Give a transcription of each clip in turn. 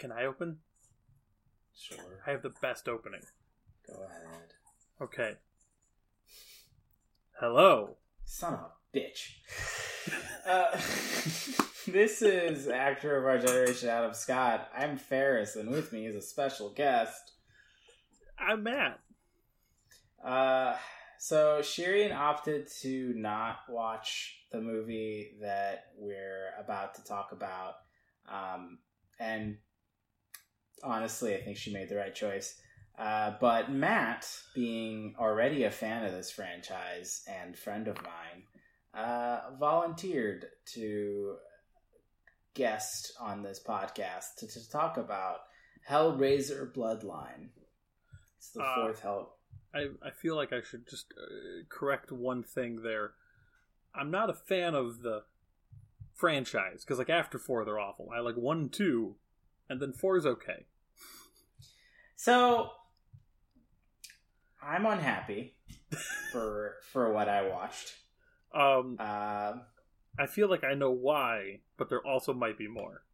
Can I open? Sure. I have the best opening. Go ahead. Okay. Hello. Son of a bitch. uh, this is actor of our generation, Adam Scott. I'm Ferris, and with me is a special guest. I'm Matt. Uh, so Shirian opted to not watch the movie that we're about to talk about, um, and honestly, I think she made the right choice. Uh, but Matt, being already a fan of this franchise and friend of mine, uh, volunteered to guest on this podcast to, to talk about Hellraiser Bloodline. It's the Uh, fourth Hell. I, I feel like I should just uh, correct one thing there. I'm not a fan of the franchise because like after four they're awful. I like one, two, and then four is okay. So I'm unhappy for for what I watched. Um, Um I feel like I know why, but there also might be more.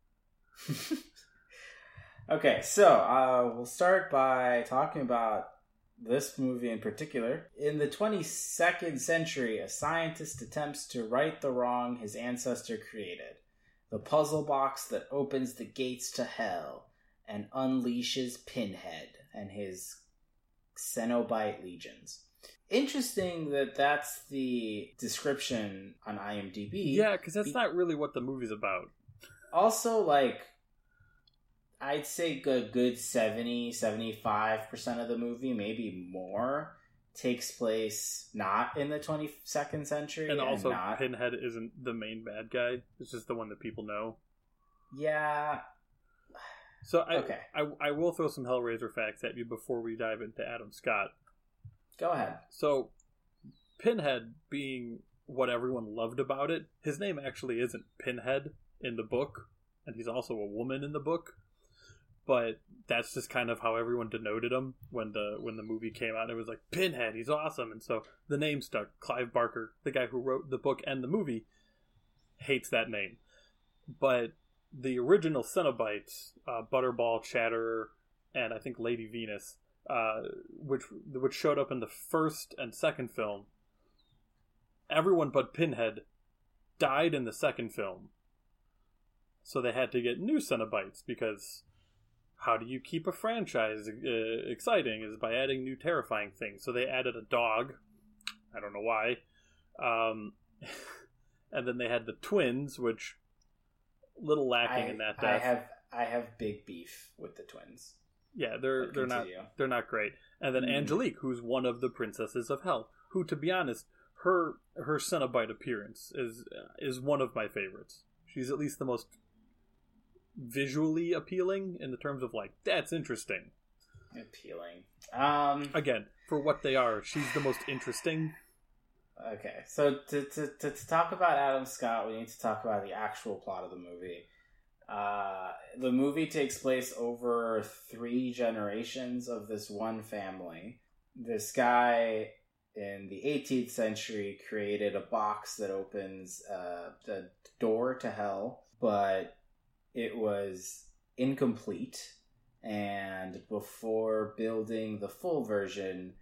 okay, so uh, we'll start by talking about this movie in particular. In the 22nd century, a scientist attempts to right the wrong his ancestor created the puzzle box that opens the gates to hell and unleashes Pinhead and his Cenobite legions. Interesting that that's the description on IMDb. Yeah, because that's Be- not really what the movie's about. also like i'd say a good 70 75% of the movie maybe more takes place not in the 22nd century And also, not Pinhead isn't the main bad guy. It's just the one that people know. yeah So I, Okay. I, I will throw some Hellraiser facts at you before we dive into Adam Scott. go ahead So, Pinhead being what everyone loved about it, his name actually isn't Pinhead in the book, and he's also a woman in the book. But that's just kind of how everyone denoted him when the when the movie came out. It was like Pinhead, he's awesome, and so the name stuck. Clive Barker, the guy who wrote the book and the movie, hates that name. But the original Cenobites, uh, Butterball, Chatterer, and I think Lady Venus, uh, which which showed up in the first and second film. Everyone but Pinhead died in the second film, so they had to get new Cenobites because how do you keep a franchise uh, exciting is by adding new terrifying things. So they added a dog. I don't know why. Um, and then they had the twins, which little lacking I, in that I have i have big beef with the twins Yeah, they're they're not they're not great. And then Mm. Angelique, who's one of the princesses of hell, who, to be honest, her her Cenobite appearance is is one of my favorites. She's at least the most visually appealing in the terms of like that's interesting. appealing um Again, for what they are, she's the most interesting. Okay, so to, to, to, to talk about Adam Scott, we need to talk about the actual plot of the movie. Uh, the movie takes place over three generations of this one family. This guy in the 18th century created a box that opens uh, the door to hell, but it was incomplete. And before building the full version,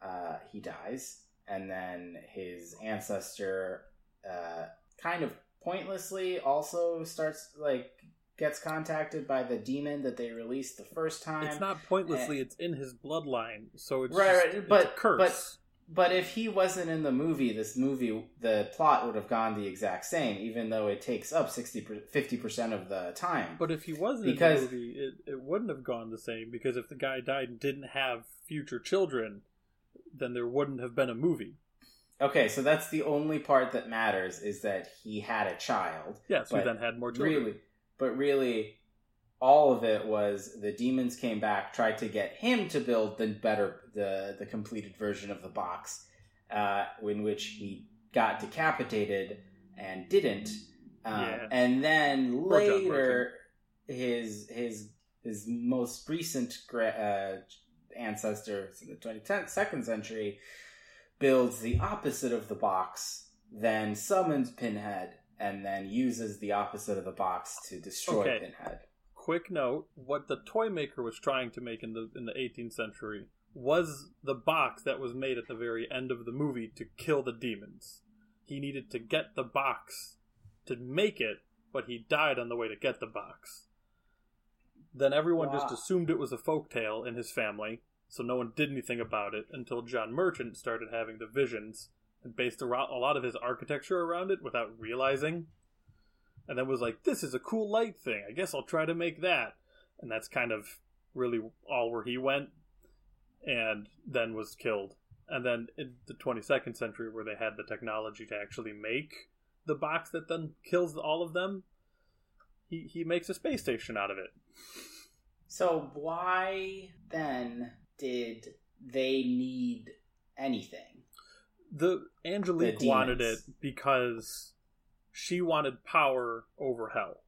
uh, he dies and then his ancestor uh, kind of pointlessly also starts like gets contacted by the demon that they released the first time. It's not pointlessly; it's in his bloodline, so it's Right, just- right, but- a curse. but- but if he wasn't in the movie this movie the plot would have gone the exact same even though it takes up 60 50% of the time. But if he wasn't Because- in the movie, it, it wouldn't have gone the same because if the guy died and didn't have future children, then there wouldn't have been a movie. okay so that's the only part that matters is that he had a child Yes, who then had more children. Really, but really, all of it was the demons came back, tried to get him to build the better, the the completed version of the box, uh, in which he got decapitated and didn't. Um, Yeah. And then later, his his his most recent gra- uh, ancestor in the twenty second century builds the opposite of the box, then summons Pinhead, and then uses the opposite of the box to destroy Okay. Pinhead. quick note: what the toy maker was trying to make in the in the 18th century was the box that was made at the very end of the movie to kill the demons. He needed to get the box to make it, but he died on the way to get the box. Then everyone wow. just assumed it was a folk tale in his family, so no one did anything about it until John Merchant started having the visions and based a lot of his architecture around it without realizing. And then was like, this is a cool light thing. I guess I'll try to make that. And that's kind of really all where he went and then was killed. And then in the 22nd century, where they had the technology to actually make the box that then kills all of them, he, he makes a space station out of it. So, why then did they need anything? The Angelique the wanted it because she wanted power over hell.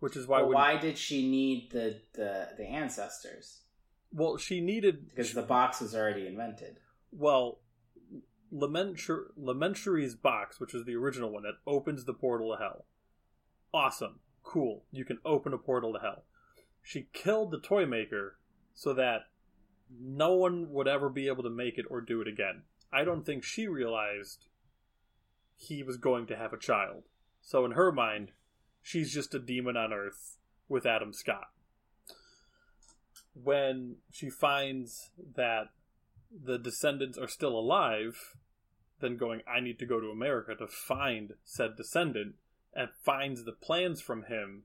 Which is why well, why did she need the, the the ancestors? Well, she needed because the box was already invented. Well, Lamentury's box, which is the original one that opens the portal to hell. Awesome, cool. You can open a portal to hell. She killed the toy maker so that no one would ever be able to make it or do it again. I don't think she realized he was going to have a child. So in her mind, she's just a demon on Earth with Adam Scott when she finds that the descendants are still alive, then going, I need to go to America to find said descendant, and finds the plans from him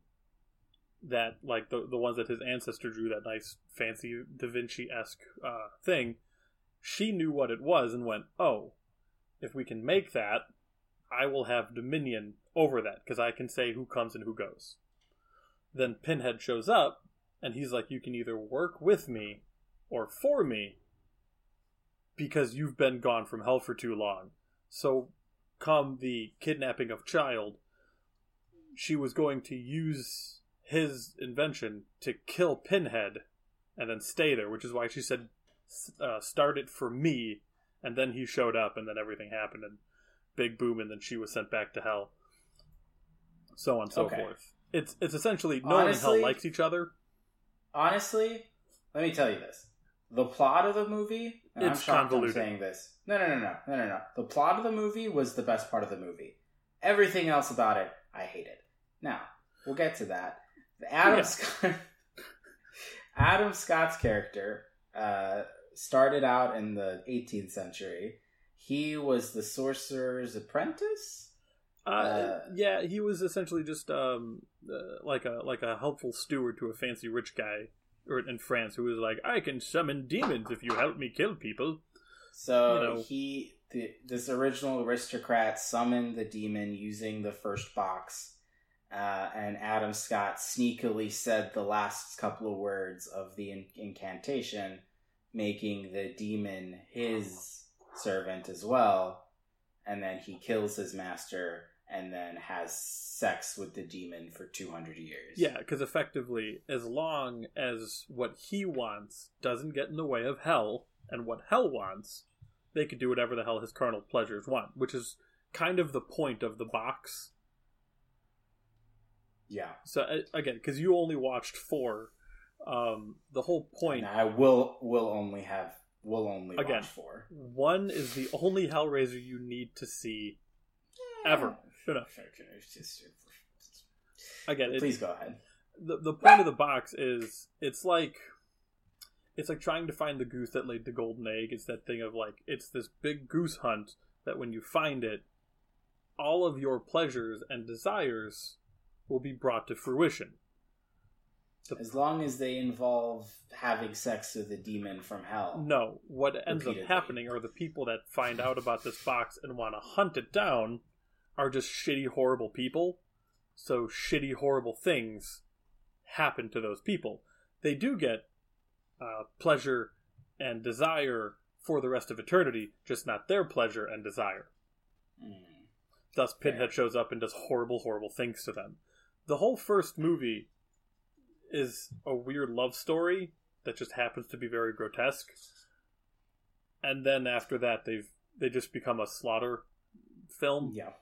that, like the, the ones that his ancestor drew, that nice, fancy Da Vinci esque uh, thing. She knew what it was and went, Oh, if we can make that, I will have dominion over that because I can say who comes and who goes. Then Pinhead shows up and he's like, You can either work with me or for me because you've been gone from hell for too long. So, come the kidnapping of child, she was going to use his invention to kill Pinhead and then stay there, which is why she said, uh, Start it for me. And then he showed up, and then everything happened, and big boom, and then she was sent back to hell. So on and so okay. forth. It's it's essentially no Honestly, one in hell likes each other, honestly, let me tell you this: the plot of the movie. it's I'm convoluted. I'm saying this. No, no, no, no, no, no, no. The plot of the movie was the best part of the movie. Everything else about it, I hated. Now we'll get to that. Adam yeah. Scott. Adam Scott's character uh, started out in the 18th century. He was the sorcerer's apprentice. Uh, uh, yeah, he was essentially just um, uh, like a like a helpful steward to a fancy rich guy or in France who was like, "I can summon demons if you help me kill people." So you know. he, the, this original aristocrat, summoned the demon using the first box, uh, and Adam Scott sneakily said the last couple of words of the in- incantation, making the demon his servant as well. And then he kills his master and then has sex with the demon for 200 years. Yeah, because effectively, as long as what he wants doesn't get in the way of hell, and what hell wants, they could do whatever the hell his carnal pleasures want, which is kind of the point of the box. Yeah. So again, because you only watched four, um, the whole point. And I will will only have will only again, watch four. One is the only Hellraiser you need to see ever. Shut up. Again, please go ahead. The the point of the box is it's like it's like trying to find the goose that laid the golden egg. It's that thing of like it's this big goose hunt that when you find it, all of your pleasures and desires will be brought to fruition. The, as long as they involve having sex with a demon from hell. No, what ends repeatedly. up happening are the people that find out about this box and want to hunt it down are just shitty, horrible people. So shitty, horrible things happen to those people. They do get uh, pleasure and desire for the rest of eternity, just not their pleasure and desire. Mm. Thus, Pinhead shows up and does horrible, horrible things to them. The whole first movie is a weird love story that just happens to be very grotesque. And then after that, they've they just become a slaughter film. Yeah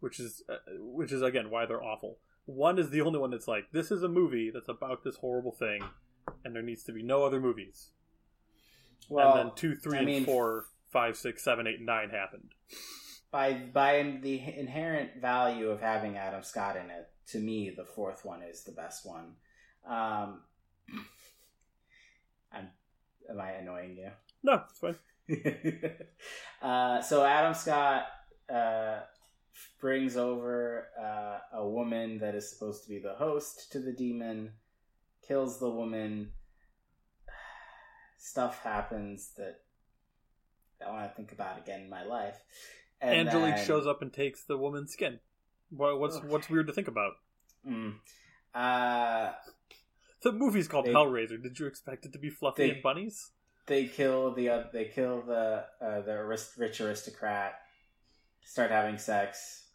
which is uh, which is again why they're awful. One is the only one that's like, this is a movie that's about this horrible thing, and there needs to be no other movies. Well, and then two, three, I and mean- four, five, six, seven, eight, and nine happened. by by the inherent value of having Adam Scott in it, to me, the fourth one is the best one. Um, I'm, am I annoying you? No, it's fine. uh, so Adam Scott uh, brings over uh, a woman that is supposed to be the host to the demon, kills the woman. Stuff happens that I want to think about again in my life. And Angelique then- shows up and takes the woman's skin. What, what's Okay. what's weird to think about? Mm. Uh, The movie's called They- Hellraiser. Did you expect it to be fluffy They- and bunnies? they kill the uh, they kill the uh, the arist- rich aristocrat. Start having sex.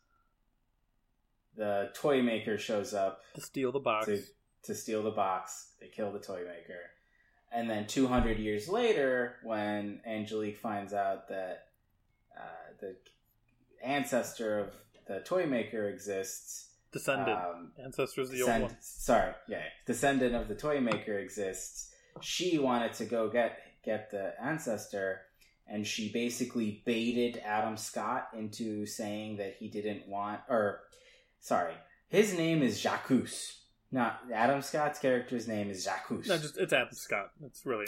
The toy maker shows up To steal the box. to to steal the box. They kill the toy maker, and then 200 years later, when Angelique finds out that uh, the ancestor of the toy maker exists, Descendant. um, Ancestors the descend- old one. Sorry, yeah, descendant of the toy maker exists. She wanted to go get get the ancestor, and she basically baited Adam Scott into saying that he didn't want, or sorry, his name is Jacques. Not Adam Scott's character's name is Jacques. No, just it's Adam Scott. It's really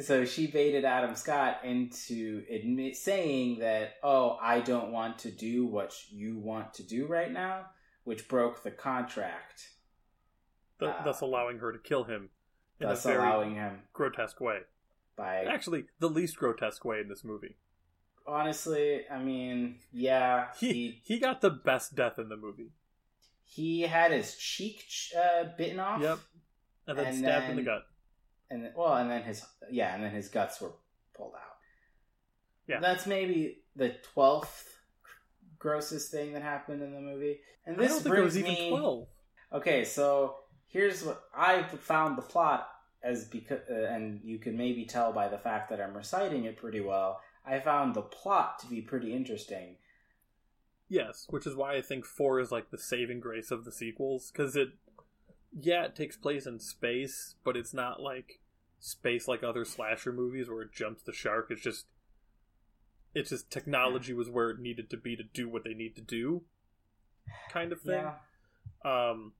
so she baited Adam Scott into admit saying that, oh, I don't want to do what you want to do right now, which broke the contract. th- Ah. thus allowing her to kill him in thus a very allowing him grotesque way. by Actually, the least grotesque way in this movie. honestly i mean yeah He he he got the best death in the movie. he had his cheek uh, bitten off Yep. And then And stabbed in the gut. And then, well and then his yeah and then his guts were pulled out Yeah. that's maybe the 12th grossest thing that happened in the movie and this don't think it brings was even me twelve. okay so here's what i found the plot as because uh, and you can maybe tell by the fact that i'm reciting it pretty well i found the plot to be pretty interesting Yes, which is why I think four is like the saving grace of the sequels because it, yeah, it takes place in space, but it's not like space like other slasher movies where it jumps the shark. It's just, it's just technology was where it needed to be to do what they need to do, kind of thing. yeah Um,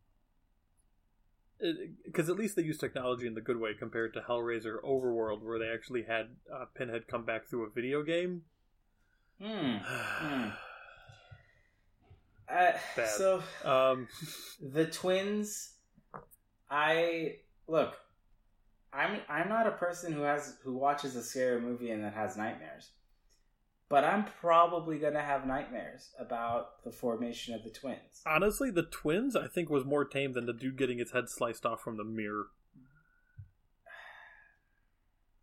because at least they use technology in the good way compared to Hellraiser Overworld, where they actually had uh, Pinhead come back through a video game. Hmm. Hmm. Uh, so um, the twins, I look. I'm I'm not a person who has who watches a scary movie and then has nightmares, but I'm probably gonna have nightmares about the formation of the twins. honestly, the twins I think was more tame than the dude getting his head sliced off from the mirror.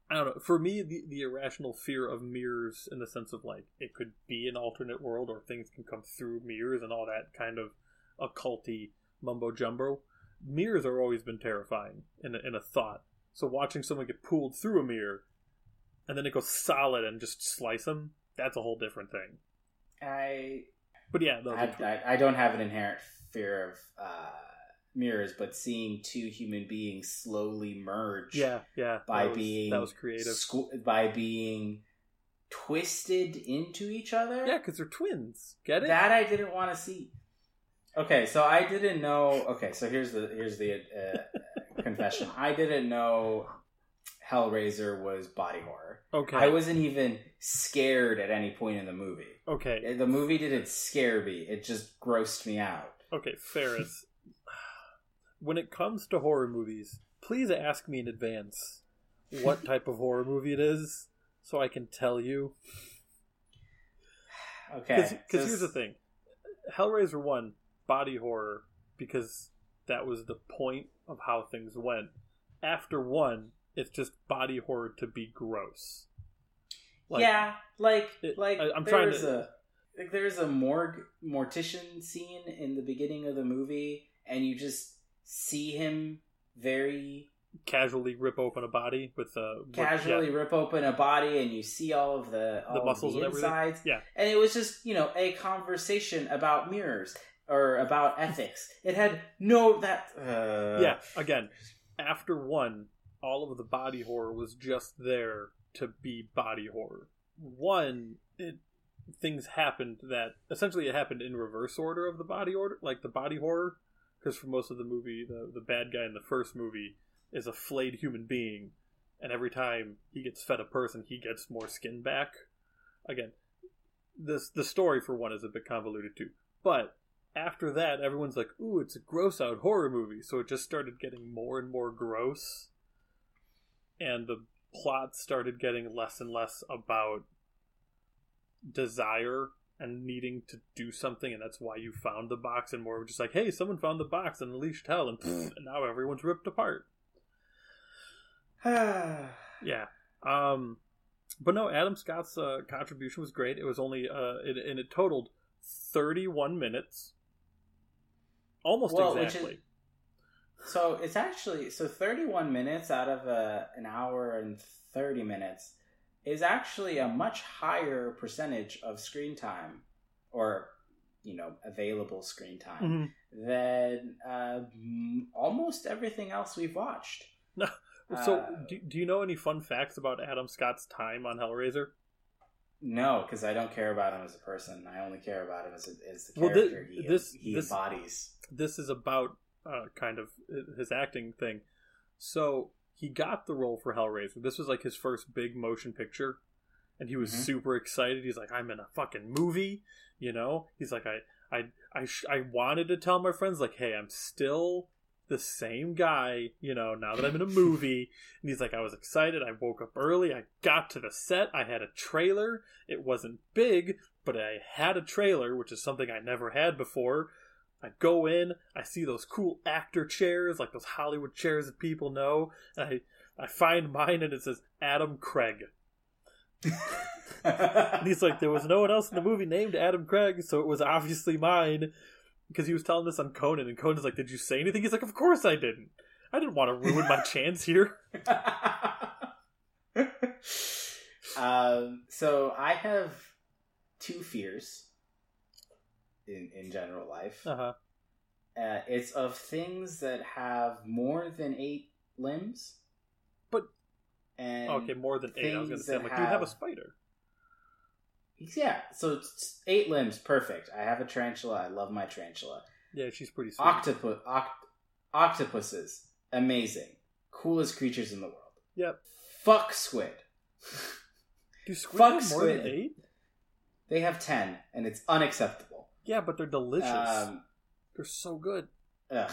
I don't know. For me, the, the irrational fear of mirrors, in the sense of like it could be an alternate world or things can come through mirrors and all that kind of occulty mumbo jumbo. Mirrors are always been terrifying in a, in a thought. So watching someone get pulled through a mirror and then it goes solid and just slice them, that's a whole different thing. I But yeah, I, I, I don't have an inherent fear of uh, mirrors, but seeing two human beings slowly merge yeah, yeah, by that was, being that was creative. squ- by being twisted into each other. Yeah, because they're twins. Get it? That I didn't want to see. Okay, so I didn't know. Okay, so here's the here's the uh, confession. I didn't know Hellraiser was body horror. okay. I wasn't even scared at any point in the movie. okay. The movie didn't scare me; it just grossed me out. Okay, Ferris. when it comes to horror movies, please ask me in advance what type of horror movie it is, so I can tell you. Okay, Because just- here's the thing, Hellraiser one body horror because that was the point of how things went. After one, it's just body horror to be gross. Like, yeah, like it- like I- I'm trying there's to- a like there's a morgue mortician scene in the beginning of the movie, and you just see him very casually rip open a body with with- casually rip open a body, and you see all of the all The muscles the and everything? insides. Yeah. and it was just you know a conversation about mirrors. Or about ethics. It had no that. Uh, yeah, again, after one, all of the body horror was just there to be body horror. One, it things happened that essentially it happened in reverse order of the body order, like the body horror, because for most of the movie, the the bad guy in the first movie is a flayed human being, and every time he gets fed a person, he gets more skin back. Again, this the story for one is a bit convoluted too, but after that, everyone's like, "Ooh, it's a gross out horror movie," so it just started getting more and more gross, and the plot started getting less and less about desire and needing to do something, and that's why you found the box, and more just like, "Hey, someone found the box and unleashed hell," and, and now everyone's ripped apart. yeah. Um, but no, Adam Scott's uh, contribution was great. It was only uh, it, and it totaled thirty-one minutes, almost Well, exactly. is- so it's actually so 31 minutes out of a, an hour and 30 minutes is actually a much higher percentage of screen time or you know available screen time Mhm. than uh, m- almost everything else we've watched. So, Uh, do, do you know any fun facts about Adam Scott's time on Hellraiser? No, because I don't care about him as a person. I only care about him as, a, as the Well, character he, this- he this- embodies. This is about uh, kind of his acting thing. So, he got the role for Hellraiser. This was like his first big motion picture, and he was Mhm. super excited. He's like, "I'm in a fucking movie," you know. He's like, "I, I, I, sh- I wanted to tell my friends like, hey, I'm still." The same guy, you know, now that I'm in a movie. And he's like, I was excited. I woke up early. I got to the set. I had a trailer. It wasn't big, but I had a trailer, which is something I never had before. I go in, I see those cool actor chairs, like those Hollywood chairs that people know. And I, I find mine and it says Adam Craig. And he's like, there was no one else in the movie named Adam Craig, so it was obviously mine. Because he was telling this on Conan, and Conan's like, Did you say anything? He's like, Of course I didn't. I didn't want to ruin my chance here. um, so I have two fears in in general life. Uh huh. Uh, it's of things that have more than eight limbs. But- and Okay, more than eight. I was going to say, I'm like, you have a spider. Yeah, so it's eight limbs, perfect. I have a tarantula. I love my tarantula. Yeah, she's pretty sweet. Octopus, oct- octopuses, amazing, coolest creatures in the world. Yep. Fuck squid. Do squid Fuck have more than squid. eight? They have ten, and it's unacceptable. Yeah, but they're delicious. Um, they're so good. ugh,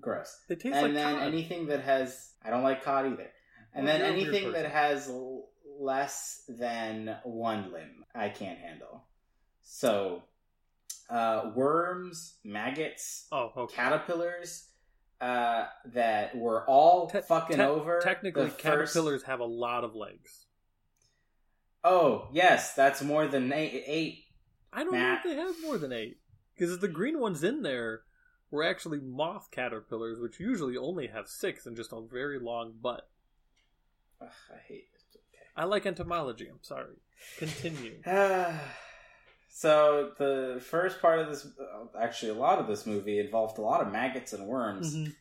gross. They taste like and like then cod. anything that has, I don't like cod either. And Well, then you're a weird anything that has less than one limb, I can't handle. So, uh, worms, maggots, Oh, okay. caterpillars uh, that were all Te- fucking te- over. Technically, the first- caterpillars have a lot of legs. Oh yes, that's more than eight. eight. I don't Matt. know if they have more than eight. Because the green ones in there were actually moth caterpillars, which usually only have six and just a very long butt. Ugh, I hate. I like entomology. I'm sorry. Continue. So the first part of this, uh, actually, a lot of this movie involved a lot of maggots and worms, Mhm.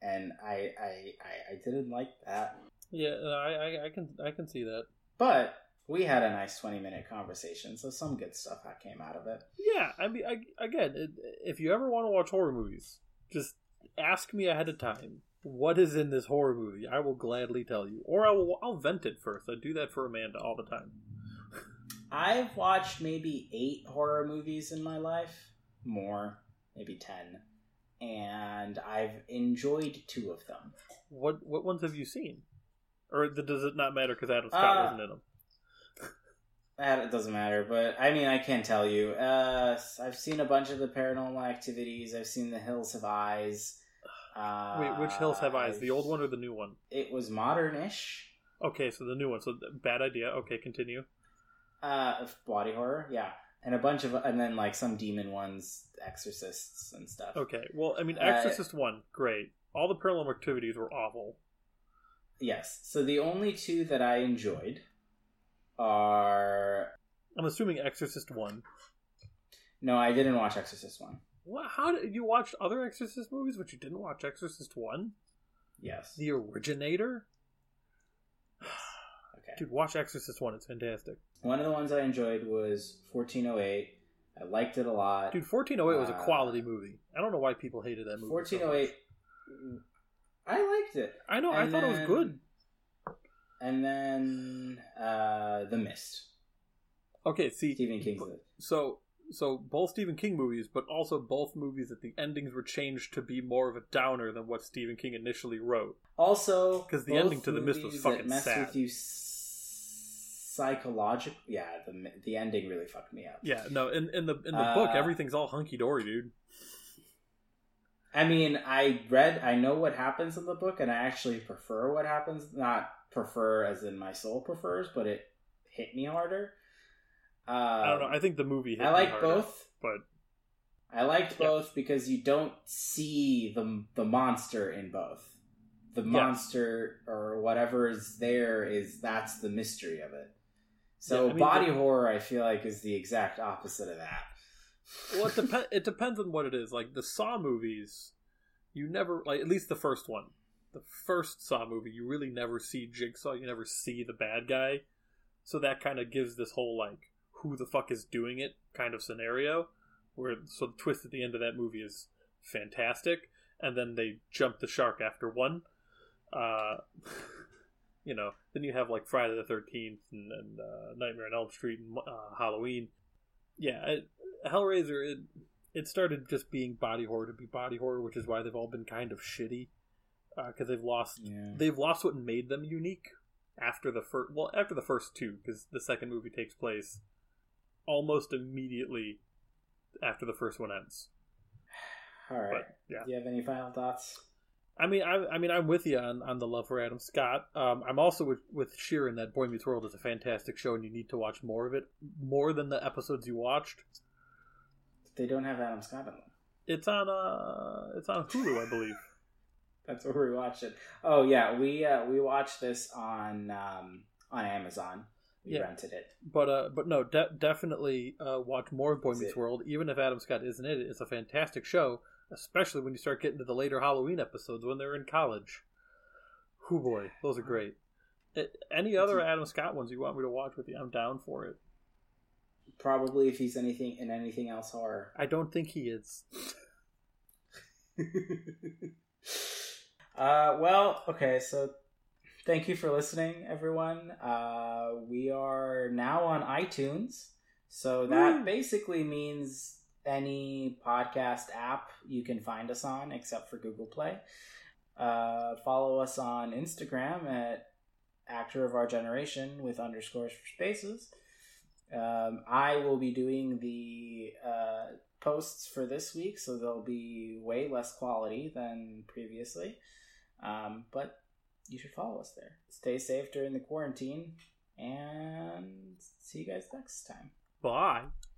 and I, I, I, I didn't like that. Yeah, I, I, I can, I can see that. But we had a nice twenty-minute conversation, so some good stuff came out of it. Yeah, I mean, I, again, if you ever want to watch horror movies, just ask me ahead of time. What is in this horror movie? I will gladly tell you, or I will. I'll vent it first. I do that for Amanda all the time. I've watched maybe eight horror movies in my life, more, maybe ten, and I've enjoyed two of them. What what ones have you seen? Or does it not matter because Adam Scott Uh, wasn't in them? That it doesn't matter, but I mean, I can tell you. Uh, I've seen a bunch of the Paranormal Activities. I've seen The Hills Have Eyes. Uh, Wait, which Hills Have Eyes? The old one or the new one? It was modern-ish. Okay, so the new one. So bad idea. Okay, continue. Uh, body horror, yeah, and a bunch of, and then like some demon ones, exorcists and stuff. Okay, well, I mean, Uh, Exorcist one, great. All the Paranormal Activities were awful. Yes. So the only two that I enjoyed are I'm assuming Exorcist one. no, I didn't watch Exorcist one. What? How did you watch other Exorcist movies, but you didn't watch Exorcist One, Yes. the originator? Okay. Dude, watch Exorcist One. It's fantastic. One of the ones I enjoyed was 1408. I liked it a lot. Dude, 1408 was a Uh, quality movie. I don't know why people hated that movie. so much. 1408. I liked it. I know. I And thought it was good. And then uh, The Mist. Okay, see, Stephen King's. So so both Stephen King movies, but also both movies that the endings were changed to be more of a downer than what Stephen King initially wrote. Also, because the ending to The Mist was fucking sad. with you psychological. Yeah, the the ending really fucked me up. Yeah, no, in in the in the Uh, book, everything's all hunky dory, dude. I mean, I read, I know what happens in the book, and I actually prefer what happens. Not prefer as in my soul prefers, but it hit me harder. Uh, I don't know. I think the movie. Hit I like both. but I liked Yeah. both because you don't see the the monster in both. The Yes. monster or whatever is there is that's the mystery of it. So Yeah, I mean, body the- horror, I feel like, is the exact opposite of that. well, it depends. it depends on what it is. Like the Saw movies, you never like at least the first one, the first Saw movie, you really never see Jigsaw. You never see the bad guy, so that kind of gives this whole like who the fuck is doing it kind of scenario. Where so the twist at the end of that movie is fantastic, and then they jump the shark after one. Uh, you know, then you have like Friday the Thirteenth and, and uh, Nightmare on Elm Street and uh, Halloween. Yeah, it, Hellraiser. It, it started just being body horror to be body horror, which is why they've all been kind of shitty because they've lost Yeah. they've lost what made them unique after the first well after the first two because the second movie takes place almost immediately after the first one ends. All right. But yeah, Do you have any final thoughts? I mean, I, I mean, I'm with you on, on the love for Adam Scott. Um, I'm also with with Sheeran that Boy Meets World is a fantastic show, and you need to watch more of it, more than the episodes you watched. They don't have Adam Scott in them. It's on uh, it's on Hulu, I believe. That's where we watched it. Oh yeah, we uh, we watched this on um, on Amazon. We Yeah. rented it. But uh, but no, de- definitely uh, watch more of Boy Meets World. Even if Adam Scott isn't in it, it's a fantastic show, especially when you start getting to the later Halloween episodes when they're in college. Whoo boy, those are great. Uh, Any other Adam Scott ones you want me to watch with you? I'm down for it. Probably if he's anything in anything else horror. I don't think he is. uh, well, okay, so thank you for listening, everyone. Uh, we are now on iTunes, so that Woo. basically means any podcast app you can find us on, except for Google Play. Uh, follow us on Instagram at actor of our generation with underscores for spaces. Um, I will be doing the uh, posts for this week, so they'll be way less quality than previously. Um, but you should follow us there. Stay safe during the quarantine, and see you guys next time. Bye.